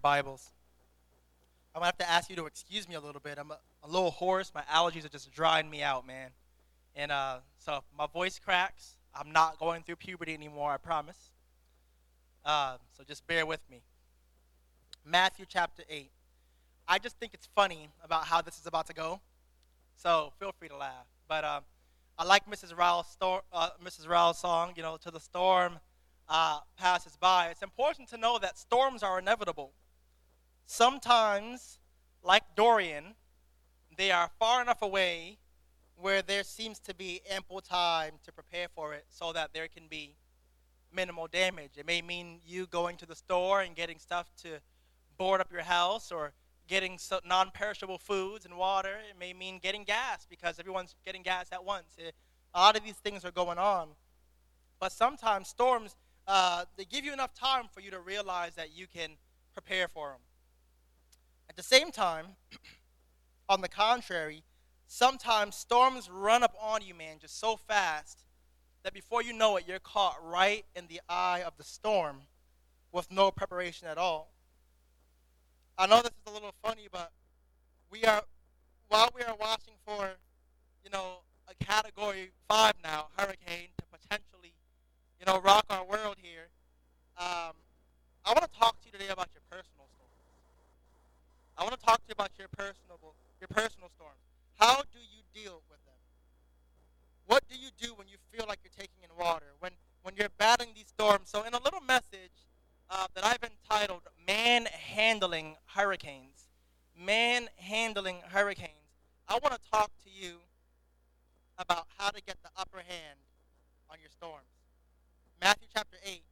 Bibles. I'm going to have to ask you to excuse me a little bit. I'm a, a little hoarse. My allergies are just drying me out, man. And uh, so my voice cracks. I'm not going through puberty anymore, I promise. Uh, so just bear with me. Matthew chapter 8. I just think it's funny about how this is about to go. So feel free to laugh. But uh, I like Mrs. Rao's, sto- uh, Mrs. Song, you know, to the storm uh, passes by. It's important to know that storms are inevitable. Sometimes, like Dorian, they are far enough away where there seems to be ample time to prepare for it so that there can be minimal damage. It may mean you going to the store and getting stuff to board up your house or getting non perishable foods and water. It may mean getting gas because everyone's getting gas at once. It, a lot of these things are going on. But sometimes storms, uh, they give you enough time for you to realize that you can prepare for them. At the same time, on the contrary, sometimes storms run up on you, man, just so fast that before you know it, you're caught right in the eye of the storm with no preparation at all. I know this is a little funny, but we are, while we are watching for, you know, a category five now, hurricane, to potentially, you know, rock our world here, um, I want to talk to you today about your personal. I want to talk to you about your personal, your personal storms. How do you deal with them? What do you do when you feel like you're taking in water? When when you're battling these storms? So in a little message uh, that I've entitled "Man Handling Hurricanes," man handling hurricanes. I want to talk to you about how to get the upper hand on your storms. Matthew chapter 8,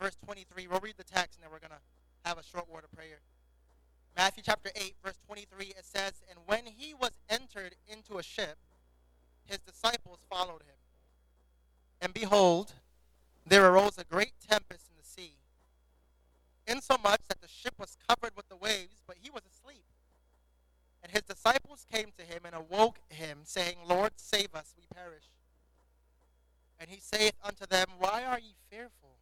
verse 23. We'll read the text and then we're going to have a short word of prayer. Matthew chapter 8, verse 23, it says, And when he was entered into a ship, his disciples followed him. And behold, there arose a great tempest in the sea, insomuch that the ship was covered with the waves, but he was asleep. And his disciples came to him and awoke him, saying, Lord, save us, we perish. And he saith unto them, Why are ye fearful,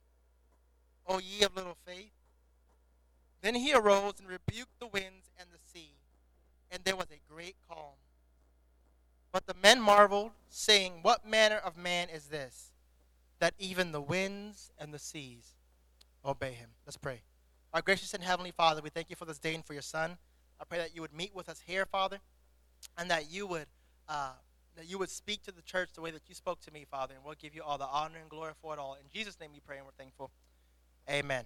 O ye of little faith? Then he arose and rebuked the winds and the sea, and there was a great calm. But the men marveled, saying, What manner of man is this, that even the winds and the seas obey him? Let's pray. Our gracious and heavenly Father, we thank you for this day and for your Son. I pray that you would meet with us here, Father, and that you would uh, that you would speak to the church the way that you spoke to me, Father, and we'll give you all the honor and glory for it all. In Jesus' name we pray and we're thankful. Amen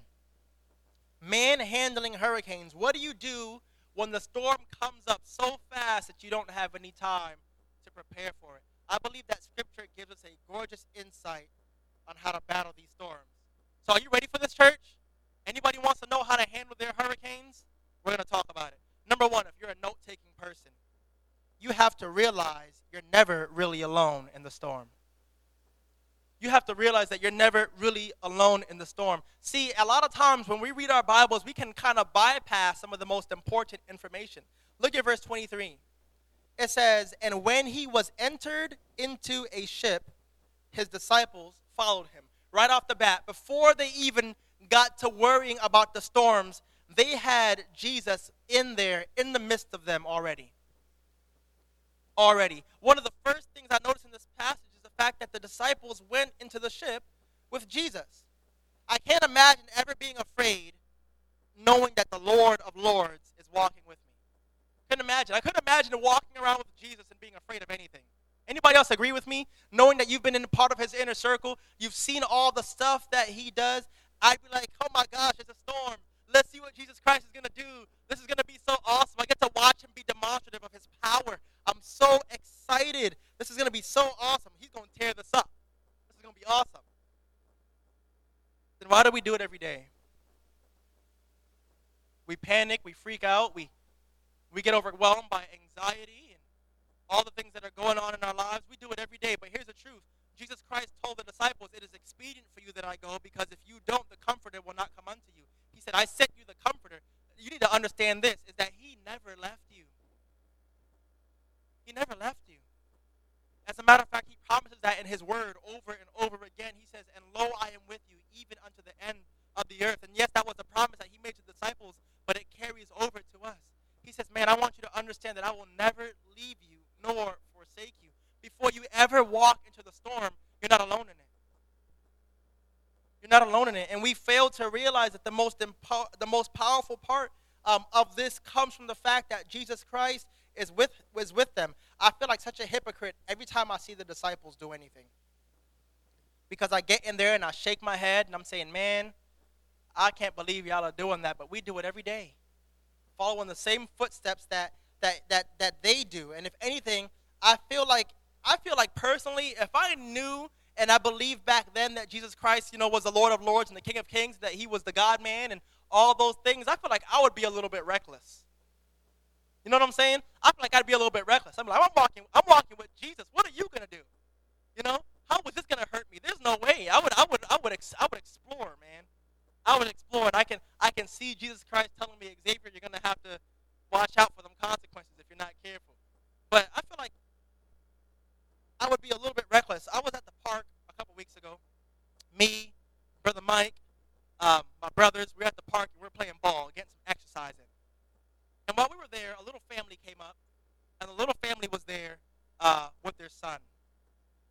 man handling hurricanes. What do you do when the storm comes up so fast that you don't have any time to prepare for it? I believe that scripture gives us a gorgeous insight on how to battle these storms. So are you ready for this church? Anybody wants to know how to handle their hurricanes? We're going to talk about it. Number one, if you're a note-taking person, you have to realize you're never really alone in the storm you have to realize that you're never really alone in the storm. See, a lot of times when we read our Bibles, we can kind of bypass some of the most important information. Look at verse 23. It says, And when he was entered into a ship, his disciples followed him. Right off the bat, before they even got to worrying about the storms, they had Jesus in there, in the midst of them already. Already. One of the first things I noticed in this passage fact that the disciples went into the ship with Jesus. I can't imagine ever being afraid knowing that the Lord of Lords is walking with me. Couldn't imagine. I couldn't imagine walking around with Jesus and being afraid of anything. Anybody else agree with me? Knowing that you've been in part of his inner circle, you've seen all the stuff that he does, I'd be like, oh my gosh, it's a storm. Let's see what Jesus Christ is going to do. This is going to be so awesome. I get to watch him be demonstrative of his power. I'm so excited. This is going to be so awesome. He's going to tear this up. This is going to be awesome. Then why do we do it every day? We panic, we freak out, we, we get overwhelmed by anxiety and all the things that are going on in our lives. We do it every day. But here's the truth Jesus Christ told the disciples, It is expedient for you that I go, because if you don't, the Comforter will not come unto you. He said, I sent you the Comforter. You need to understand this, is that He never left you. He never left you. As a matter of fact, He promises that in His Word over and over again. He says, And lo, I am with you, even unto the end of the earth. And yes, that was a promise that He made to the disciples, but it carries over to us. He says, Man, I want you to understand that I will never leave you nor forsake you. Before you ever walk into the storm, you're not alone in it. You're not alone in it. And we fail to realize that the most, the most powerful part um, of this comes from the fact that Jesus Christ is with, was with them. I feel like such a hypocrite every time I see the disciples do anything. Because I get in there and I shake my head and I'm saying, man, I can't believe y'all are doing that, but we do it every day. Following the same footsteps that that that that they do. And if anything, I feel like I feel like personally, if I knew and I believed back then that Jesus Christ, you know, was the Lord of Lords and the King of Kings, that he was the God man and all those things, I feel like I would be a little bit reckless. You know what I'm saying? I feel like I'd be a little bit reckless. I'm like, I'm walking, I'm walking with Jesus. What are you gonna do? You know, how was this gonna hurt me? There's no way. I would, I would, I would, I would explore, man. I would explore, and I can, I can see Jesus Christ telling me, Xavier, you're gonna have to watch out for them consequences if you're not careful. But I feel like I would be a little bit reckless. I was at the park a couple weeks ago. Me, brother Mike, um, my brothers, we were at the park and we were playing ball, getting some exercise in. And while we were there, a little family came up, and the little family was there uh, with their son.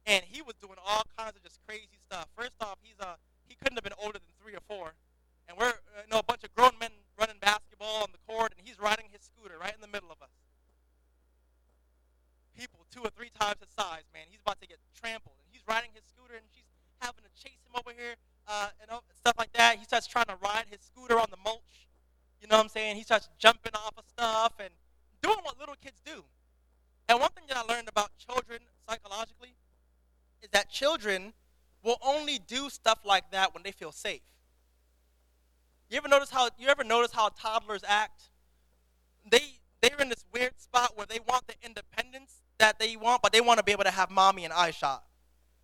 And he was doing all kinds of just crazy stuff. First off, he's uh, he couldn't have been older than three or four. And we're uh, you know, a bunch of grown men running basketball on the court, and he's riding his scooter right in the middle of us. People two or three times his size, man. He's about to get trampled. And he's riding his scooter, and she's having to chase him over here uh, and stuff like that. He starts trying to ride his scooter on the mulch. You know what I'm saying? He starts jumping off of stuff and doing what little kids do. And one thing that I learned about children psychologically is that children will only do stuff like that when they feel safe. You ever notice how you ever notice how toddlers act? They they're in this weird spot where they want the independence that they want, but they want to be able to have mommy and eye shot.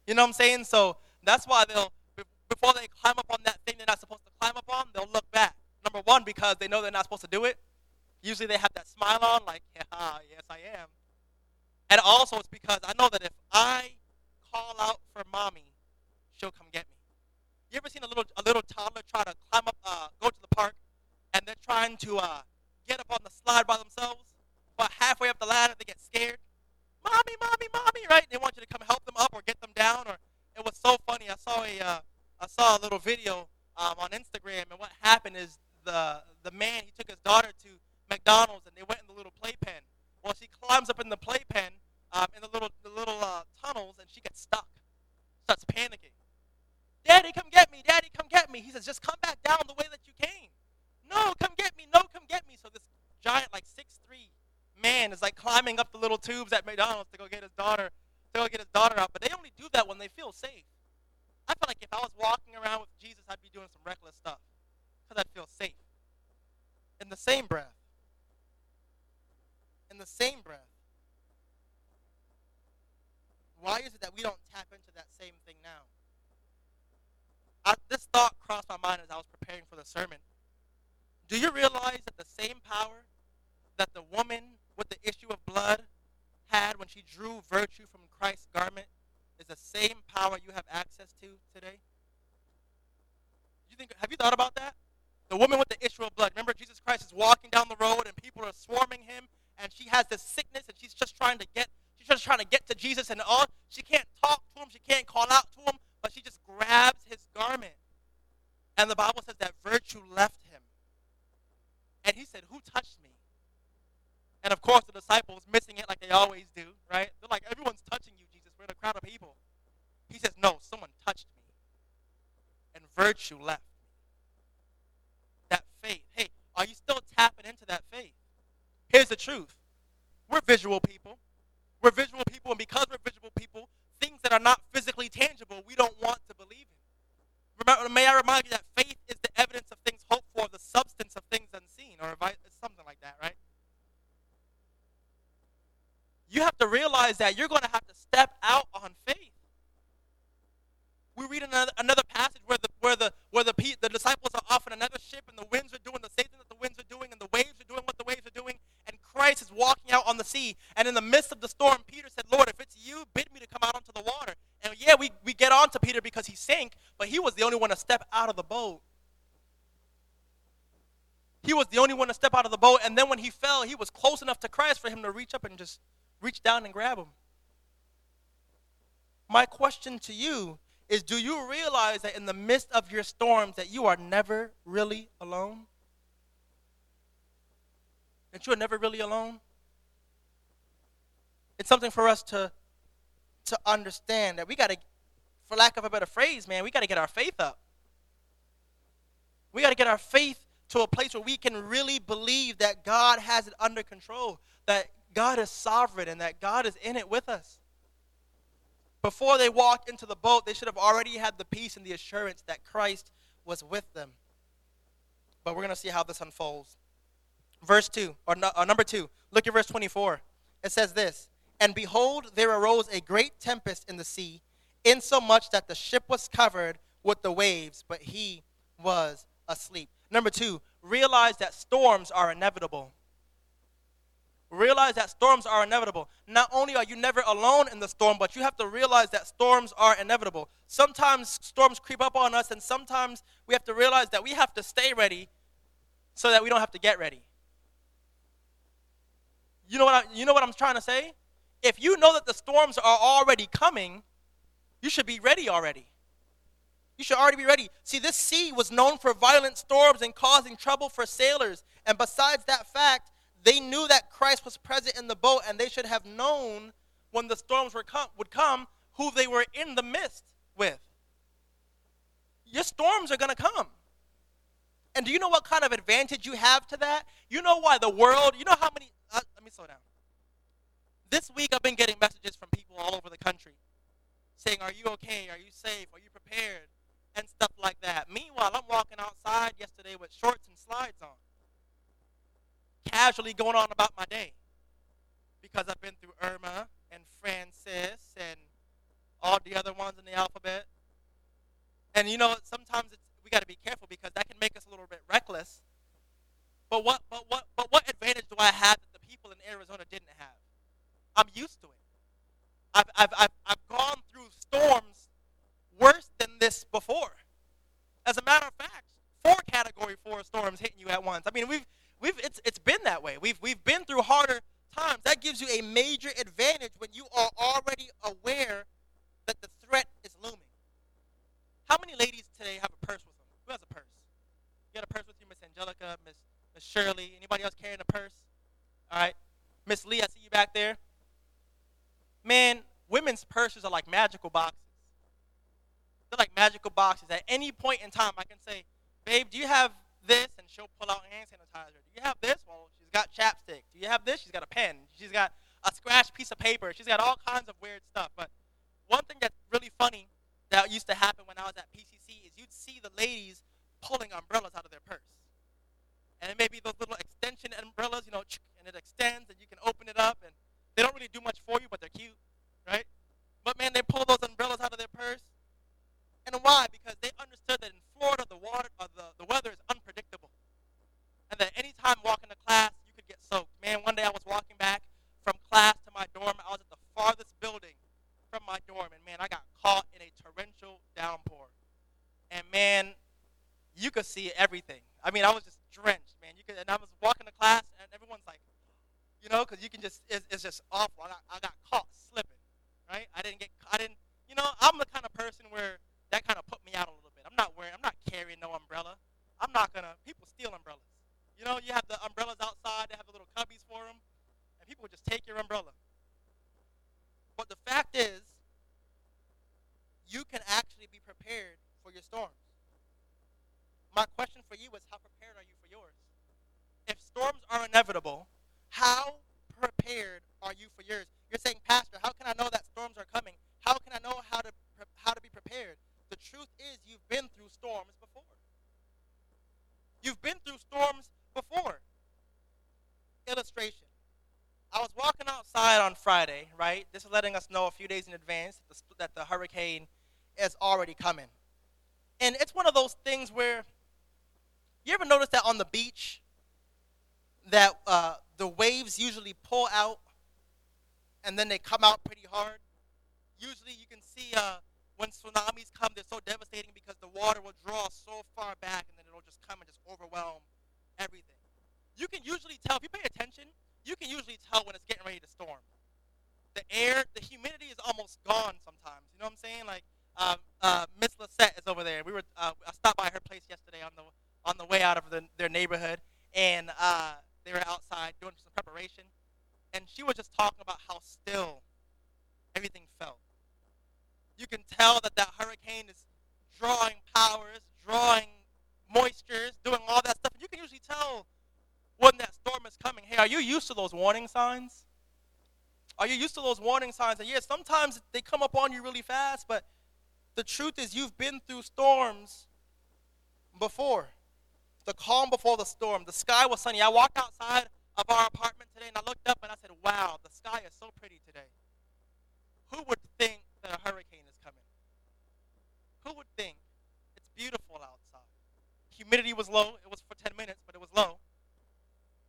You know what I'm saying? So that's why they'll before they climb up on that thing they're not supposed to climb up on, they'll look back. Number one, because they know they're not supposed to do it. Usually they have that smile on, like, yeah, ah, yes, I am. And also it's because I know that if I call out for mommy, she'll come get me. You ever seen a little a little toddler try to climb up, uh, go to the park, and they're trying to uh, get up on the slide by themselves, but halfway up the ladder they get scared. Mommy, mommy, mommy, right? They want you to come help them up or get them down. Or it was so funny. I saw a uh, I saw a little video um, on Instagram, and what happened is the the man he took his daughter to McDonald's, and they went in the little playpen. Well, she climbs up in the playpen um, in the little the little uh, tunnels, and she gets stuck, starts panicking. Daddy, come get me. Daddy, come get me. He says, just come back down the way that you came. No, come get me. No, come get me. So this giant, like six three man is like climbing up the little tubes at McDonald's to go get his daughter, to go get his daughter out. But they only do that when they feel safe. I feel like if I was walking around with Jesus, I'd be doing some reckless stuff because I'd feel safe. In the same breath, in the same breath, why is it that we don't tap into that same thing now? I, this thought crossed my mind as I was preparing for the sermon. Do you realize that the same power that the woman with the issue of blood had when she drew virtue from Christ's garment is the same power you have access to today? You think, have you thought about that? The woman with the issue of blood. Remember, Jesus Christ is walking down the road and people are swarming him, and she has this sickness, and she's just trying to get, she's just trying to get to Jesus, and all she can't talk to him, she can't call out to him, but she just grabs his garment. And the Bible says that virtue left him. And he said, Who touched me? And of course, the disciples missing it like they always do, right? They're like, Everyone's touching you, Jesus. We're in a crowd of people. He says, No, someone touched me. And virtue left. That faith. Hey, are you still tapping into that faith? Here's the truth we're visual people. We're visual people, and because we're visual people, things that are not physically tangible, we don't want to believe in. Remember, may I remind you that faith is the evidence of things hoped for, the substance of things unseen, or something like that, right? You have to realize that you're going to have to step out on faith. We read another, another passage where the where the where the the disciples are off in another ship, and the winds are doing the same thing that the winds are doing, and the waves are doing what the waves are doing, and Christ is walking out on the sea. And in the midst of the storm, Peter said, "Lord, if it's you, bid me to come out onto the water." And yeah, we, we get on to Peter because he sank, but he was the only one to step out of the boat. he was the only one to step out of the boat. And then when he fell, he was close enough to Christ for him to reach up and just reach down and grab him. My question to you is do you realize that in the midst of your storms that you are never really alone? That you are never really alone? It's something for us to to understand that we got to for lack of a better phrase, man, we got to get our faith up. We got to get our faith to a place where we can really believe that God has it under control, that God is sovereign, and that God is in it with us. Before they walked into the boat, they should have already had the peace and the assurance that Christ was with them. But we're going to see how this unfolds. Verse 2, or, no, or uh, number 2, look at verse 24. It says this And behold, there arose a great tempest in the sea, insomuch that the ship was covered with the waves, but he was asleep. Number two, realize that storms are inevitable. Realize that storms are inevitable. Not only are you never alone in the storm, but you have to realize that storms are inevitable. Sometimes storms creep up on us, and sometimes we have to realize that we have to stay ready so that we don't have to get ready. You know what, I, you know what I'm trying to say? If you know that the storms are already coming, you should be ready already. You should already be ready. See, this sea was known for violent storms and causing trouble for sailors. And besides that fact, they knew that Christ was present in the boat, and they should have known when the storms were would come who they were in the midst with. Your storms are going to come. And do you know what kind of advantage you have to that? You know why the world, you know how many, down. This week I've been getting messages from people all over the country saying, Are you okay? Are you safe? Are you prepared? and stuff like that. Meanwhile, I'm walking outside yesterday with shorts and slides on, casually going on about my day because I've been through Irma and Frances and all the other ones in the alphabet. And you know, sometimes we got to be careful because that can make us a little bit reckless. But what, but what, but what advantage do I have people in Arizona didn't have? I'm used to it. I've, I've, I've, I've gone through storms worse than this before. As a matter of fact, four category four storms hitting you at once. I mean, we've we've it's it's been that way. We've we've been through harder times. That gives you a major advantage when you are already aware that the threat is looming. How many ladies today have a purse with them? Who has a purse? You got a purse with you, Miss Angelica, Miss Miss Shirley. Anybody else carrying a purse? All right, Miss Lee, I see you back there. Man, women's purses are like magical boxes. They're like magical boxes. At any point in time, I can say, babe, do you have this? And she'll pull out hand sanitizer. Do you have this? Well, she's got chapstick. Do you have this? She's got a pen. She's got a scratched piece of paper. She's got all kinds of weird stuff. But one thing that's really funny that used to happen when I was at PCC is you'd see the ladies pulling umbrellas out of their purse. And it may be those little extension umbrellas, you know, and it extends and you can open it up and they don't really do much for you, but they're cute, right? But man, they pull those umbrellas out of their purse and why? Because they understood that in Florida, the water, uh, the, the weather is unpredictable. And that any time walking to class, you could get soaked. Man, one day I was walking back from class to my dorm. I was at the farthest building from my dorm. And man, I got caught in a torrential downpour. And man, you could see everything. I mean, I was just drenched, man. You could, and I was walking to class, and everyone's like, you know, because you can just, it's, it's just awful. I got, I got caught slipping, right? I didn't get, I didn't, you know, I'm the kind of person where that kind of put me out a little bit. I'm not wearing, I'm not carrying no umbrella. I'm not gonna. People steal umbrellas. You know, you have the umbrellas outside. They have the little cubbies for them, and people just take your umbrella. But the fact is, you can actually be prepared for your storms. My question for you is, how prepared are you yours? If storms are inevitable, how prepared are you for yours? You're saying, Pastor, how can I know that storms are coming? How can I know how to how to be prepared? the truth is you've been through storms before. You've been through storms before. Illustration. I was walking outside on Friday, right? This is letting us know a few days in advance that the, that the hurricane is already coming. And it's one of those things where you ever notice that on the beach that uh, the waves usually pull out and then they come out pretty hard? Usually you can see uh, when tsunamis come, they're so devastating because the water will draw so far back and then it'll just come and just overwhelm everything. You can usually tell, if you pay attention, you can usually tell when it's getting ready to storm. The air, the humidity is almost gone sometimes. You know what I'm saying? Like, uh, uh, Miss Lisette is over there. We were, uh, I stopped by her place yesterday on the on the way out of the, their neighborhood, and uh, they were outside doing some preparation, and she was just talking about how still everything felt. You can tell that that hurricane is drawing powers, drawing moistures, doing all that stuff. And You can usually tell when that storm is coming. Hey, are you used to those warning signs? Are you used to those warning signs? And yes, sometimes they come up on you really fast, but the truth is you've been through storms before. The calm before the storm. The sky was sunny. I walked outside of our apartment today and I looked up and I said, wow, the sky is so pretty today. Who would think that a hurricane is coming? Who would think? It's beautiful outside. Humidity was low. It was for 10 minutes, but it was low.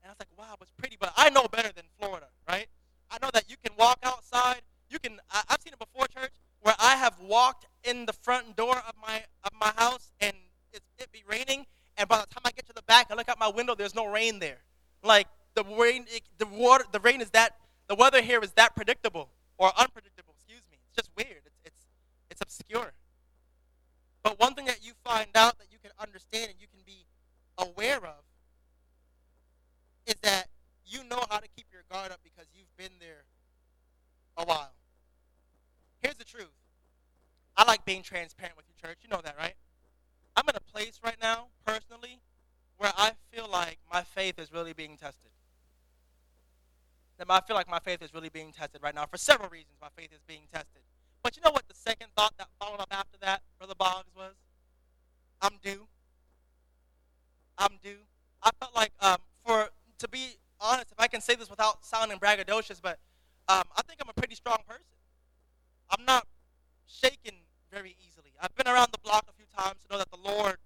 And I was like, wow, it's pretty. But I know better than Florida, right? I know that you can walk outside. You can. I, have seen it before, church, where I have walked in the front door of my of my house and it's, it be raining, and by the time I get to the back, I look out my window. There's no rain there. Like the rain, it, the water, the rain is that. The weather here is that predictable or unpredictable. Excuse me. It's just weird. It's it's it's obscure. But one thing that you find out that you can understand and you can be aware of is that you know how to keep your guard up because you've been there a while. Here's the truth. I like being transparent with you, church. You know that, right? I'm in a place right now, personally, where I feel like my faith is really being tested. That I feel like my faith is really being tested right now. For several reasons, my faith is being tested. But you know what the second thought that followed up after that, Brother Boggs, was? I'm due. I'm due. I felt like, um, for to be honest, if I can say this without sounding braggadocious, but um, I think I'm a pretty strong person. I'm not shaken very easily. I've been around the block a few times to know that the Lord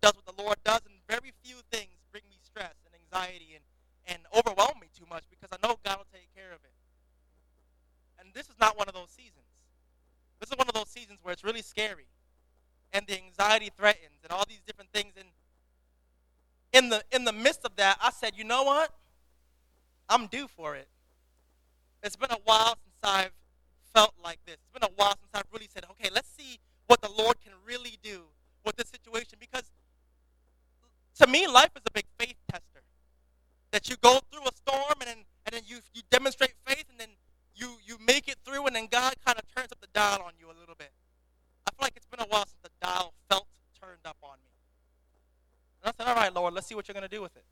does what the Lord does, and very few things bring me stress and anxiety and, and overwhelm me too much because I know God will take care of it. And this is not one of those seasons. This is one of those seasons where it's really scary and the anxiety threatens and all these different things. And in the in the midst of that, I said, you know what? I'm due for it. It's been a while since I've felt like this. It's been a while since I've really said, okay, let's see what the Lord can really do with this situation. Because to me, life is a big faith tester. That you go through a storm and then, and then you, you demonstrate faith and then you, you make it through and then God kind of turns up the dial on you a little bit. I feel like it's been a while since the dial felt turned up on me. And I said, all right, Lord, let's see what you're going to do with it.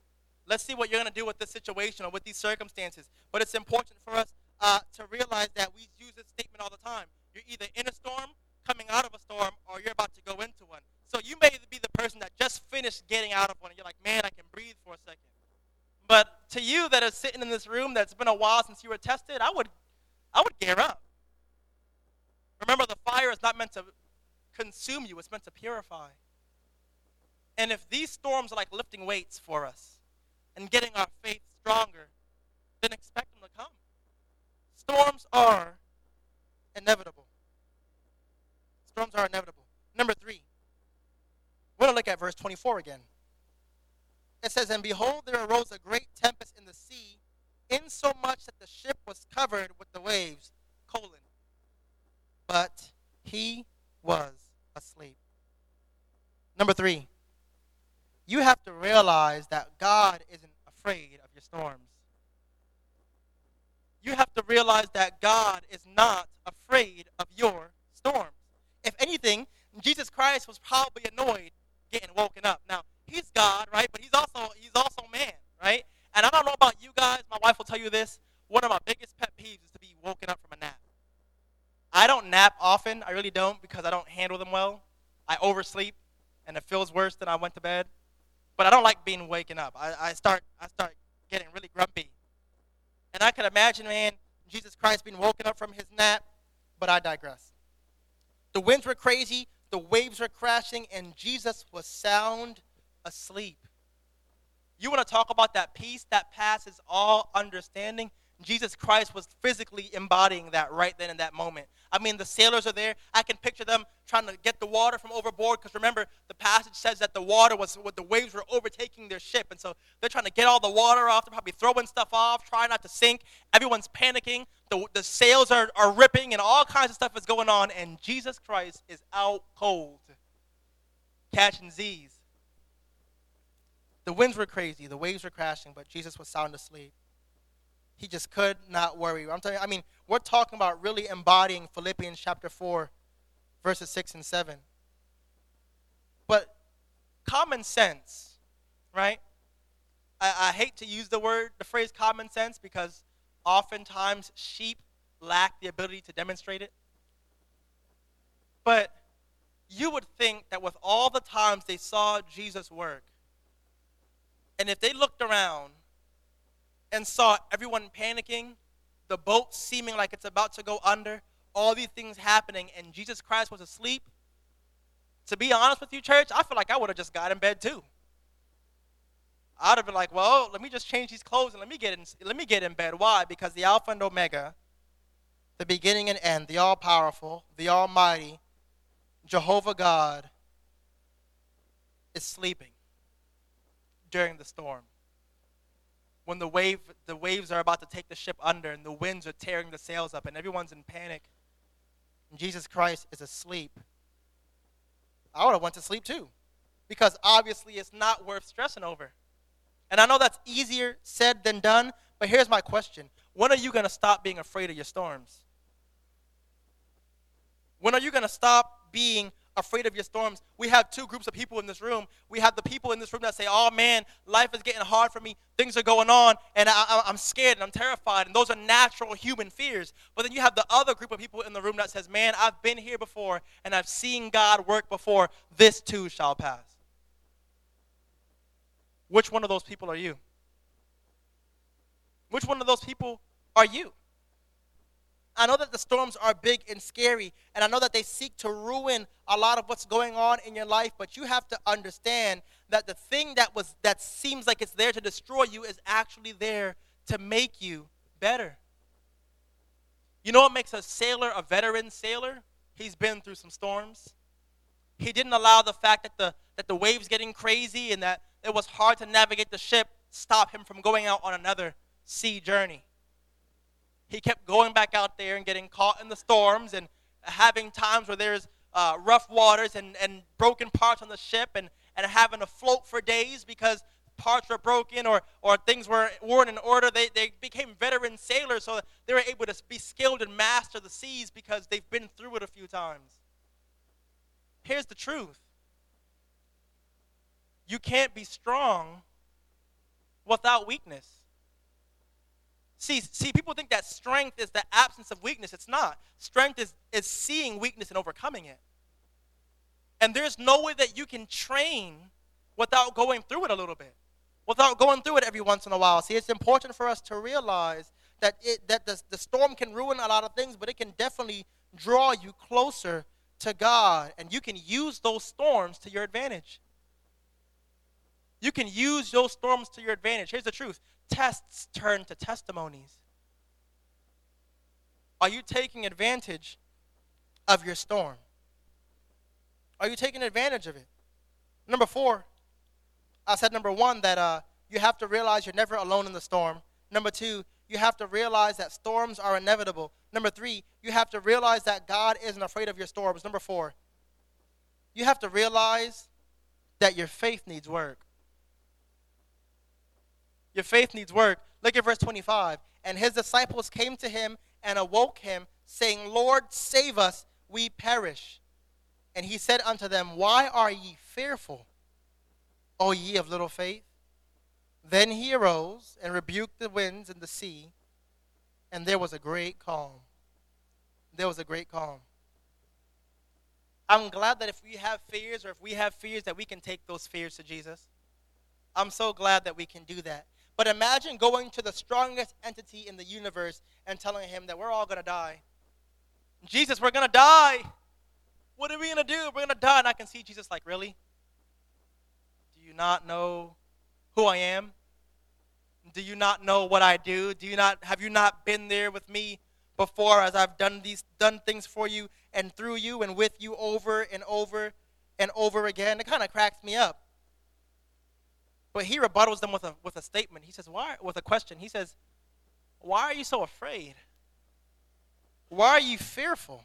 Let's see what you're going to do with this situation or with these circumstances. But it's important for us uh, to realize that we use this statement all the time. You're either in a storm, coming out of a storm, or you're about to go into one. So you may be the person that just finished getting out of one, and you're like, man, I can breathe for a second. But to you that are sitting in this room that's been a while since you were tested, I would, I would gear up. Remember, the fire is not meant to consume you, it's meant to purify. And if these storms are like lifting weights for us and getting our stronger, then expect them to come. Storms are inevitable. Storms are inevitable. Number three, we're going to look at verse 24 again. It says, And behold, there arose a great tempest in the sea, insomuch that the ship was covered with the waves. Colon. But he was asleep. Number three, you have to realize that God isn't afraid storms you have to realize that God is not afraid of your storms. If anything, Jesus Christ was probably annoyed getting woken up. Now, he's God, right? But he's also he's also man, right? And I don't know about you guys, my wife will tell you this. One of my biggest pet peeves is to be woken up from a nap. I don't nap often, I really don't, because I don't handle them well. I oversleep and it feels worse than I went to bed. But I don't like being waken up. I, I start I start getting really grumpy and I could imagine, man, Jesus Christ being woken up from his nap, but I digress. The winds were crazy, the waves were crashing, and Jesus was sound asleep. You want to talk about that peace that passes all understanding? Jesus Christ was physically embodying that right then in that moment. I mean, the sailors are there. I can picture them trying to get the water from overboard because remember, the passage says that the water was, what the waves were overtaking their ship. And so they're trying to get all the water off. They're probably throwing stuff off, trying not to sink. Everyone's panicking. The, the sails are, are ripping and all kinds of stuff is going on. And Jesus Christ is out cold, catching Z's. The winds were crazy, the waves were crashing, but Jesus was sound asleep. He just could not worry. I'm telling you, I mean, we're talking about really embodying Philippians chapter 4, verses 6 and 7. But common sense, right? I, I hate to use the word, the phrase common sense, because oftentimes sheep lack the ability to demonstrate it. But you would think that with all the times they saw Jesus work, and if they looked around and saw everyone panicking, the boat seeming like it's about to go under, all these things happening, and Jesus Christ was asleep, to be honest with you, church, I feel like I would have just got in bed too. I'd have been like, well, let me just change these clothes and let me get in, let me get in bed. Why? Because the Alpha and Omega, the beginning and end, the all powerful, the almighty, Jehovah God, is sleeping during the storm. When the wave the waves are about to take the ship under and the winds are tearing the sails up and everyone's in panic. And Jesus Christ is asleep. I would have went to sleep too. Because obviously it's not worth stressing over. And I know that's easier said than done, but here's my question. When are you going to stop being afraid of your storms? When are you going to stop being afraid of your storms. We have two groups of people in this room. We have the people in this room that say, Oh man, life is getting hard for me. Things are going on, and I, am scared and I'm terrified. And those are natural human fears. But then you have the other group of people in the room that says, Man, I've been here before and I've seen God work before. This too shall pass. Which one of those people are you? Which one of those people are you? I know that the storms are big and scary, and I know that they seek to ruin a lot of what's going on in your life, but you have to understand that the thing that was that seems like it's there to destroy you is actually there to make you better. You know what makes a sailor a veteran sailor? He's been through some storms. He didn't allow the fact that the that the waves getting crazy and that it was hard to navigate the ship stop him from going out on another sea journey he kept going back out there and getting caught in the storms and having times where there's uh, rough waters and, and broken parts on the ship and, and having to float for days because parts were broken or, or things were, weren't in order. They, they became veteran sailors, so they were able to be skilled and master the seas because they've been through it a few times. Here's the truth you can't be strong without weakness. See, see, people think that strength is the absence of weakness. It's not. Strength is, is seeing weakness and overcoming it. And there's no way that you can train without going through it a little bit, without going through it every once in a while. See, it's important for us to realize that, it, that the, the storm can ruin a lot of things, but it can definitely draw you closer to God. And you can use those storms to your advantage. You can use those storms to your advantage. Here's the truth tests turn to testimonies. Are you taking advantage of your storm? Are you taking advantage of it? Number four, I said number one, that uh, you have to realize you're never alone in the storm. Number two, you have to realize that storms are inevitable. Number three, you have to realize that God isn't afraid of your storms. Number four, you have to realize that your faith needs work. Your faith needs work. Look at verse 25. And his disciples came to him and awoke him, saying, Lord, save us, we perish. And he said unto them, Why are ye fearful, O ye of little faith? Then he arose and rebuked the winds and the sea, and there was a great calm. There was a great calm. I'm glad that if we have fears or if we have fears that we can take those fears to Jesus. I'm so glad that we can do that. But imagine going to the strongest entity in the universe and telling him that we're all going to die. Jesus, we're going to die. What are we going to do? We're going to die. And I can see Jesus like, really? Do you not know who I am? Do you not know what I do? Do you not have you not been there with me before as I've done these done things for you and through you and with you over and over and over again? It kind of cracks me up. But he rebuttals them with a with a statement. He says, "Why?" with a question. He says, "Why are you so afraid? Why are you fearful?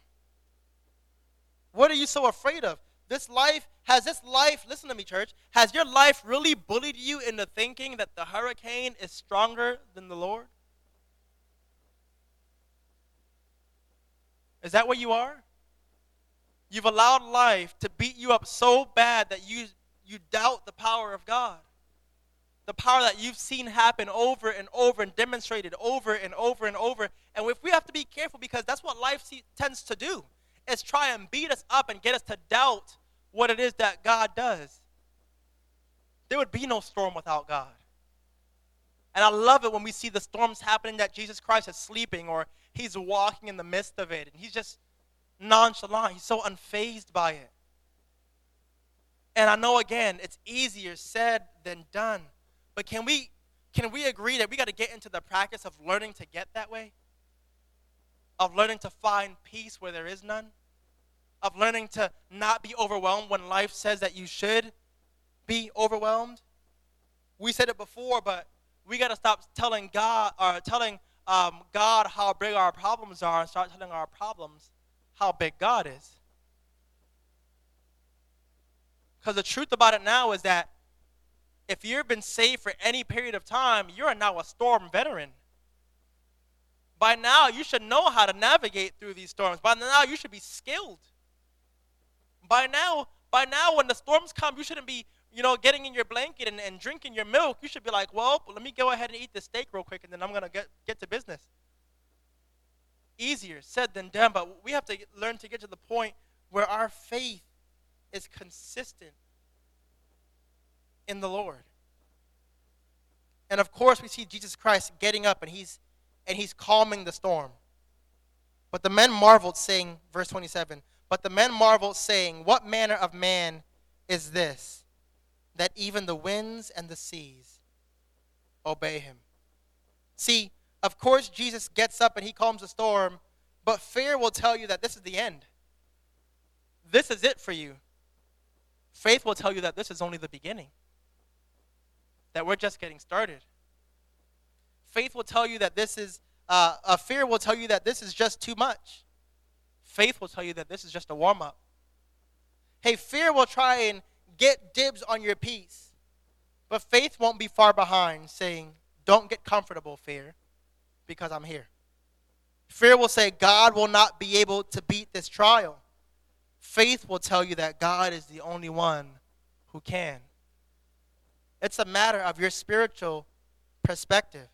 What are you so afraid of? This life has this life, listen to me, church, has your life really bullied you into thinking that the hurricane is stronger than the Lord? Is that where you are? You've allowed life to beat you up so bad that you, you doubt the power of God. The power that you've seen happen over and over and demonstrated over and over and over. And if we have to be careful because that's what life tends to do, is try and beat us up and get us to doubt what it is that God does. There would be no storm without God. And I love it when we see the storms happening that Jesus Christ is sleeping or he's walking in the midst of it. And he's just nonchalant. He's so unfazed by it. And I know again, it's easier said than done. But can we can we agree that we got to get into the practice of learning to get that way? Of learning to find peace where there is none? Of learning to not be overwhelmed when life says that you should be overwhelmed? We said it before, but we got to stop telling God or telling um, God how big our problems are and start telling our problems how big God is. Because the truth about it now is that if you've been saved for any period of time, you're now a storm veteran. By now, you should know how to navigate through these storms. By now, you should be skilled. By now, by now, when the storms come, you shouldn't be you know, getting in your blanket and, and drinking your milk, you should be like, well, let me go ahead and eat this steak real quick, and then I'm going to get, get to business. Easier said than done, but we have to learn to get to the point where our faith is consistent in the Lord. And of course, we see Jesus Christ getting up and he's and he's calming the storm. But the men marveled, saying, verse 27, but the men marveled, saying, What manner of man is this? that even the winds and the seas obey him. See, of course, Jesus gets up and he calms the storm, but fear will tell you that this is the end. This is it for you. Faith will tell you that this is only the beginning, that we're just getting started. Faith will tell you that this is, uh, a fear will tell you that this is just too much. Faith will tell you that this is just a warm up. Hey, fear will try and get dibs on your peace. But faith won't be far behind, saying, Don't get comfortable, fear, because I'm here. Fear will say, God will not be able to beat this trial. Faith will tell you that God is the only one who can. It's a matter of your spiritual perspective.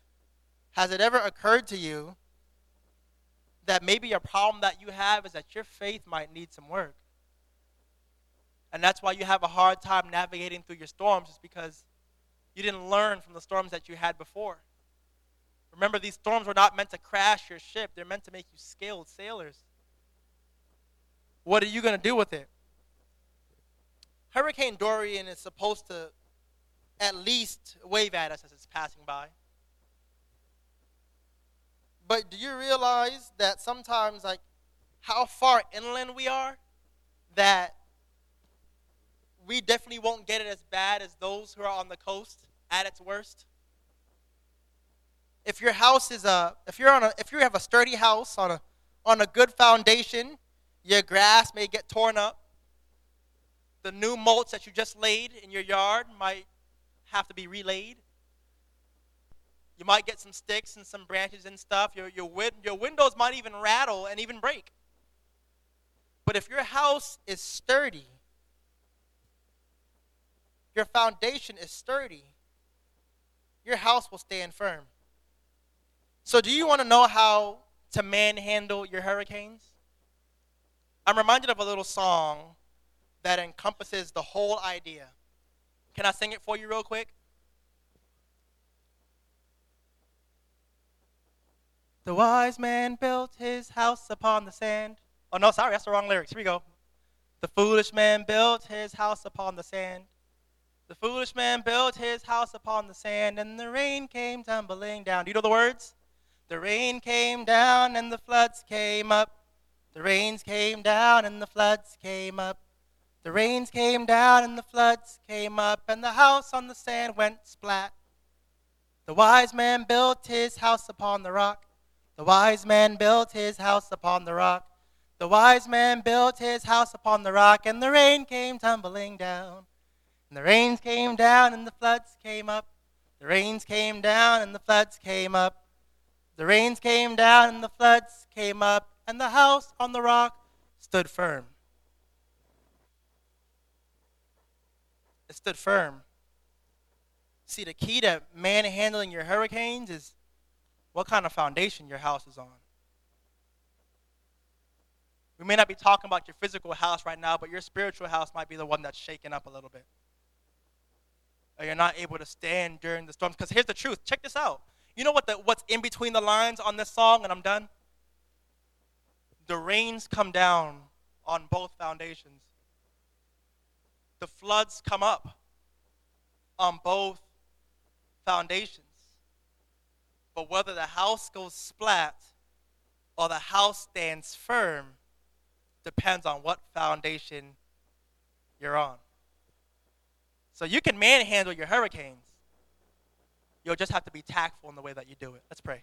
Has it ever occurred to you that maybe a problem that you have is that your faith might need some work? And that's why you have a hard time navigating through your storms, is because you didn't learn from the storms that you had before. Remember, these storms were not meant to crash your ship, they're meant to make you skilled sailors. What are you going to do with it? Hurricane Dorian is supposed to at least wave at us as it's passing by. But do you realize that sometimes, like, how far inland we are, that we definitely won't get it as bad as those who are on the coast at its worst. If your house is a if you're on a if you have a sturdy house on a on a good foundation, your grass may get torn up. The new mulch that you just laid in your yard might have to be relayed. You might get some sticks and some branches and stuff. Your, your, win- your windows might even rattle and even break. But if your house is sturdy, your foundation is sturdy, your house will stand firm. So, do you want to know how to manhandle your hurricanes? I'm reminded of a little song that encompasses the whole idea. Can I sing it for you real quick? The wise man built his house upon the sand. Oh, no, sorry, that's the wrong lyrics. Here we go. The foolish man built his house upon the sand. The foolish man built his house upon the sand, and the rain came tumbling down. Do you know the words? The rain came down, and the floods came up. The rains came down, and the floods came up. The rains came down, and the floods came up, and the house on the sand went splat. The wise man built his house upon the rock. The wise man built his house upon the rock. The wise man built his house upon the rock, and the rain came tumbling down. And the rains came down and the floods came up. The rains came down and the floods came up. The rains came down and the floods came up, and the house on the rock stood firm. It stood firm. See, the key to manhandling your hurricanes is what kind of foundation your house is on. We may not be talking about your physical house right now, but your spiritual house might be the one that's shaken up a little bit or you're not able to stand during the storms. Because here's the truth. Check this out. You know what the, what's in between the lines on this song, and I'm done? The rains come down on both foundations. The floods come up on both foundations. But whether the house goes splat or the house stands firm depends on what foundation you're on. So you can manhandle your hurricanes. You'll just have to be tactful in the way that you do it. Let's pray.